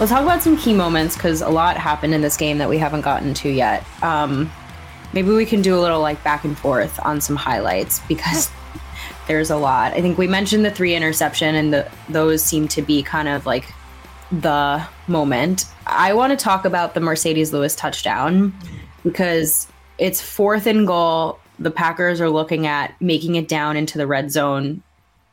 Let's talk about some key moments because a lot happened in this game that we haven't gotten to yet. Um, maybe we can do a little like back and forth on some highlights because there's a lot. I think we mentioned the three interception, and the, those seem to be kind of like the moment. I want to talk about the Marcedes Lewis touchdown because it's fourth and goal. The Packers are looking at making it down into the red zone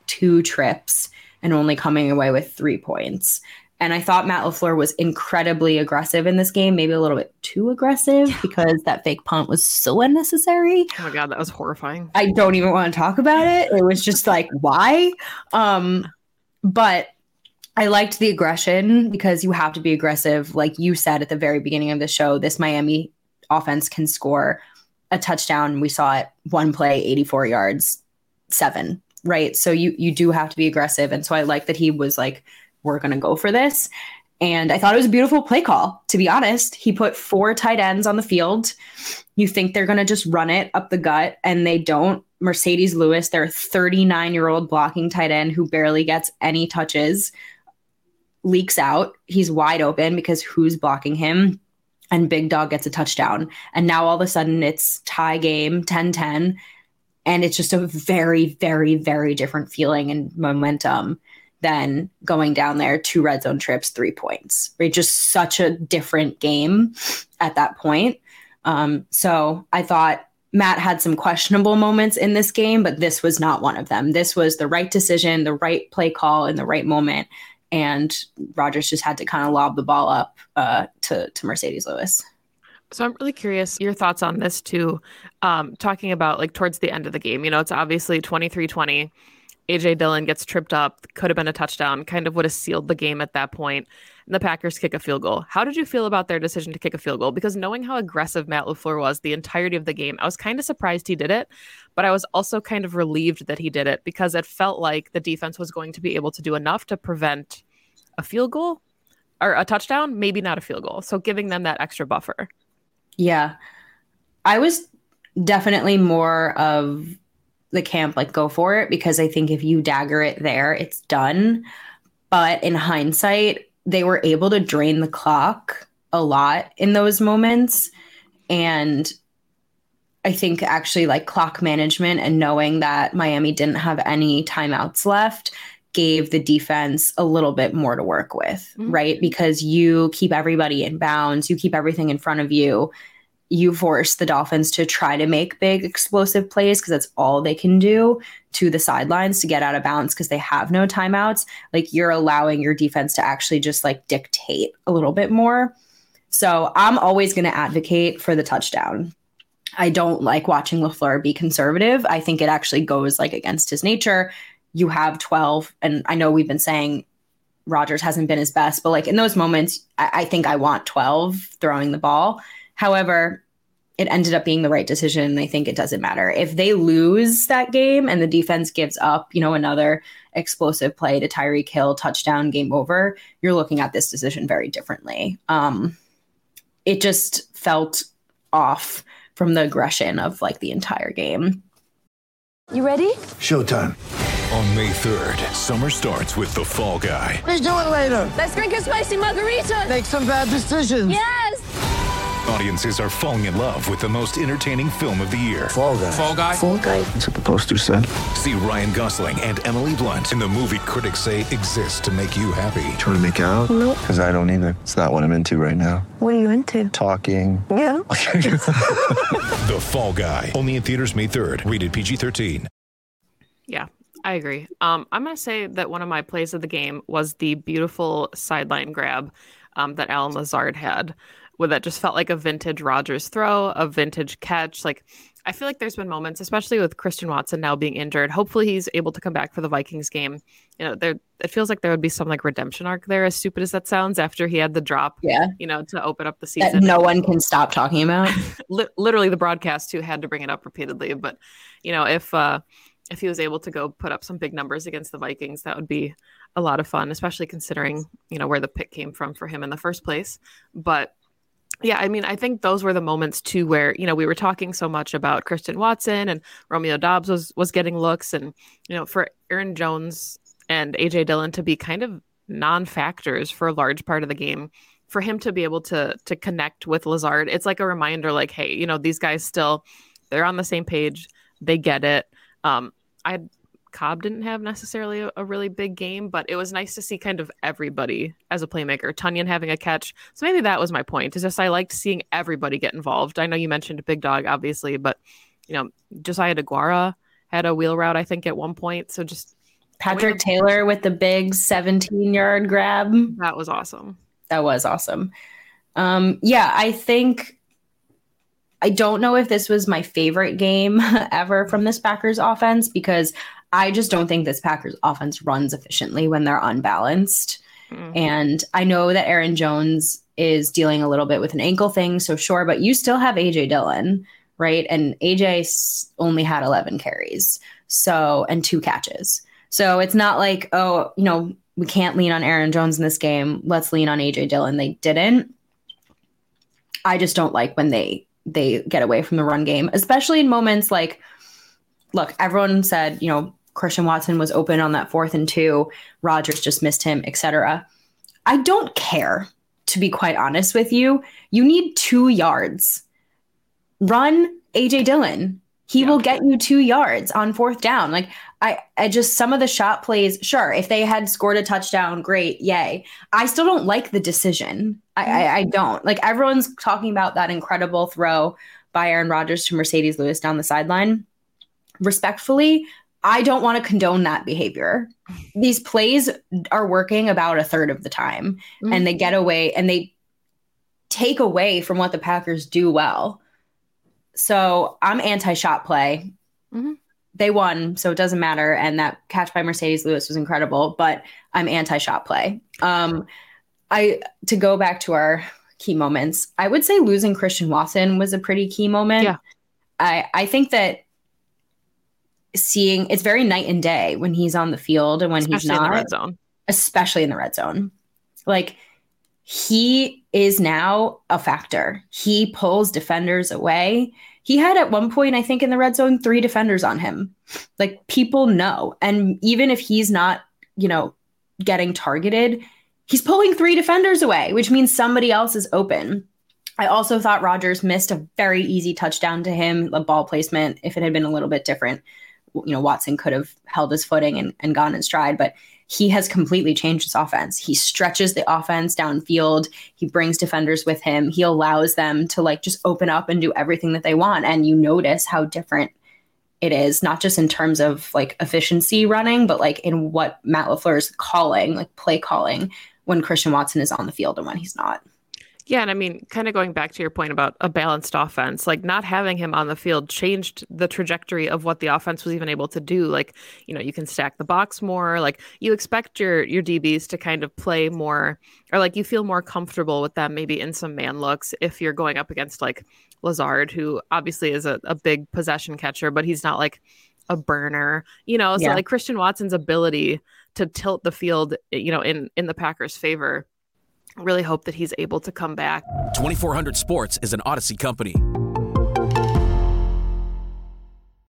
two trips and only coming away with three points. And I thought Matt LaFleur was incredibly aggressive in this game, maybe a little bit too aggressive because that fake punt was so unnecessary. Oh my god, that was horrifying. I don't even want to talk about it. It was just like, why? Um, but I liked the aggression because you have to be aggressive. Like you said at the very beginning of the show, this Miami offense can score a touchdown. We saw it one play, 84 yards, seven, right? So you you do have to be aggressive. And so I like that he was like we're going to go for this. And I thought it was a beautiful play call, to be honest. He put four tight ends on the field. You think they're going to just run it up the gut, and they don't. Marcedes Lewis, their 39 year old blocking tight end who barely gets any touches, leaks out. He's wide open because who's blocking him? And Big Dog gets a touchdown. And now all of a sudden it's tie game 10 10. And it's just a very, very, very different feeling and momentum than going down there two red zone trips, three points. Right, just such a different game at that point. Um, so I thought Matt had some questionable moments in this game, but this was not one of them. This was the right decision, the right play call in the right moment, and Rodgers just had to kind of lob the ball up uh, to to Marcedes Lewis. So I'm really curious your thoughts on this too. Um, talking about like towards the end of the game, you know, it's obviously 23 20 AJ Dillon gets tripped up, could have been a touchdown, kind of would have sealed the game at that point. And the Packers kick a field goal. How did you feel about their decision to kick a field goal? Because knowing how aggressive Matt LaFleur was the entirety of the game, I was kind of surprised he did it, but I was also kind of relieved that he did it because it felt like the defense was going to be able to do enough to prevent a field goal or a touchdown, maybe not a field goal. So giving them that extra buffer. Yeah. I was definitely more of the camp like go for it because I think if you dagger it there, it's done. But in hindsight, they were able to drain the clock a lot in those moments. And I think actually like clock management and knowing that Miami didn't have any timeouts left gave the defense a little bit more to work with, mm-hmm. right? Because you keep everybody in bounds, you keep everything in front of you you force the Dolphins to try to make big explosive plays because that's all they can do to the sidelines to get out of bounds because they have no timeouts. Like you're allowing your defense to actually just like dictate a little bit more. So I'm always going to advocate for the touchdown. I don't like watching LaFleur be conservative. I think it actually goes like against his nature. You have 12, and I know we've been saying Rodgers hasn't been his best, but like in those moments, I, I think I want 12 throwing the ball. However, it ended up being the right decision. And I think it doesn't matter. If they lose that game and the defense gives up, you know, another explosive play to Tyreek Hill, touchdown, game over, you're looking at this decision very differently. Um, it just felt off from the aggression of like the entire game. You ready? Showtime. On May 3rd, summer starts with The Fall Guy. Let's do it later. Let's drink a spicy margarita. Make some bad decisions. Yes. Audiences are falling in love with the most entertaining film of the year. Fall guy. Fall Guy. Fall guy. That's what the poster said. See Ryan Gosling and Emily Blunt in the movie critics say exists to make you happy. Trying to make it out? Nope. Because I don't either. It's not what I'm into right now. What are you into? Talking. Yeah. The Fall Guy. Only in theaters May 3rd. Rated PG-13. Yeah, I agree. Um, I'm going to say that one of my plays of the game was the beautiful sideline grab um, that Allen Lazard had, where that just felt like a vintage Rodgers throw, a vintage catch. Like, I feel like there's been moments, especially with Christian Watson now being injured. Hopefully, he's able to come back for the Vikings game. You know, there it feels like there would be some like redemption arc there, as stupid as that sounds, after he had the drop. Yeah. You know, to open up the That season. no one can stop talking about. Literally, the broadcast too had to bring it up repeatedly. But you know, if uh, if he was able to go put up some big numbers against the Vikings, that would be a lot of fun, especially considering you know where the pick came from for him in the first place. But yeah, I mean, I think those were the moments too where you know we were talking so much about Christian Watson and Romeo Doubs was was getting looks, and you know for Aaron Jones and AJ Dillon to be kind of non-factors for a large part of the game. For him to be able to to connect with Lazard, it's like a reminder, like, hey, you know, these guys still they're on the same page, they get it. Um, I Cobb didn't have necessarily a, a, really big game, but it was nice to see kind of everybody as a playmaker. Tonyan having a catch, so maybe that was my point. Is just I liked seeing everybody get involved. I know you mentioned Big Dog, obviously, but you know Josiah DeGuara had a wheel route, I think, at one point. So just Patrick Taylor with the big 17 yard grab. That was awesome. That was awesome. Um, yeah, I think I don't know if this was my favorite game ever from this Packers offense because I just don't think this Packers offense runs efficiently when they're unbalanced. Mm-hmm. And I know that Aaron Jones is dealing a little bit with an ankle thing, so sure, but you still have AJ Dillon, right? And AJ only had 11 carries, so and two catches. So it's not like, oh, you know, we can't lean on Aaron Jones in this game. Let's lean on AJ Dillon. They didn't. I just don't like when they they get away from the run game, especially in moments like look, everyone said, you know, Christian Watson was open on that fourth and two, Rodgers just missed him, etc. I don't care, to be quite honest with you. You need two yards. Run AJ Dillon. He yeah. will get you two yards on fourth down. Like I, I just some of the shot plays, sure, if they had scored a touchdown, great, yay. I still don't like the decision. I, I, I don't. Like everyone's talking about that incredible throw by Aaron Rodgers to Marcedes Lewis down the sideline. Respectfully, I don't want to condone that behavior. These plays are working about a third of the time, mm-hmm. and they get away and they take away from what the Packers do well. So I'm anti shot play. Mm-hmm they won, so it doesn't matter. And that catch by Marcedes Lewis was incredible, but I'm anti shot play. Um, I to go back to our key moments, I would say losing Christian Watson was a pretty key moment. Yeah. I, I think that seeing it's very night and day when he's on the field and when especially he's not in the red zone. Especially in the red zone. Like he is now a factor. He pulls defenders away he had at one point, I think, in the red zone, three defenders on him. Like people know. And even if he's not, you know, getting targeted, he's pulling three defenders away, which means somebody else is open. I also thought Rodgers missed a very easy touchdown to him, a ball placement. If it had been a little bit different, you know, Watson could have held his footing and, and gone in stride. But he has completely changed his offense. He stretches the offense downfield. He brings defenders with him. He allows them to like just open up and do everything that they want. And you notice how different it is, not just in terms of like efficiency running, but like in what Matt LaFleur is calling, like play calling when Christian Watson is on the field and when he's not. Yeah, and I mean, kind of going back to your point about a balanced offense, like not having him on the field changed the trajectory of what the offense was even able to do. Like, you know, you can stack the box more. Like, you expect your your DBs to kind of play more, or like you feel more comfortable with them maybe in some man looks if you're going up against like Lazard, who obviously is a, a big possession catcher, but he's not like a burner, you know. So Yeah. like Christian Watson's ability to tilt the field, you know, in in the Packers' favor. Really hope that he's able to come back 2400 Sports is an Audacy company.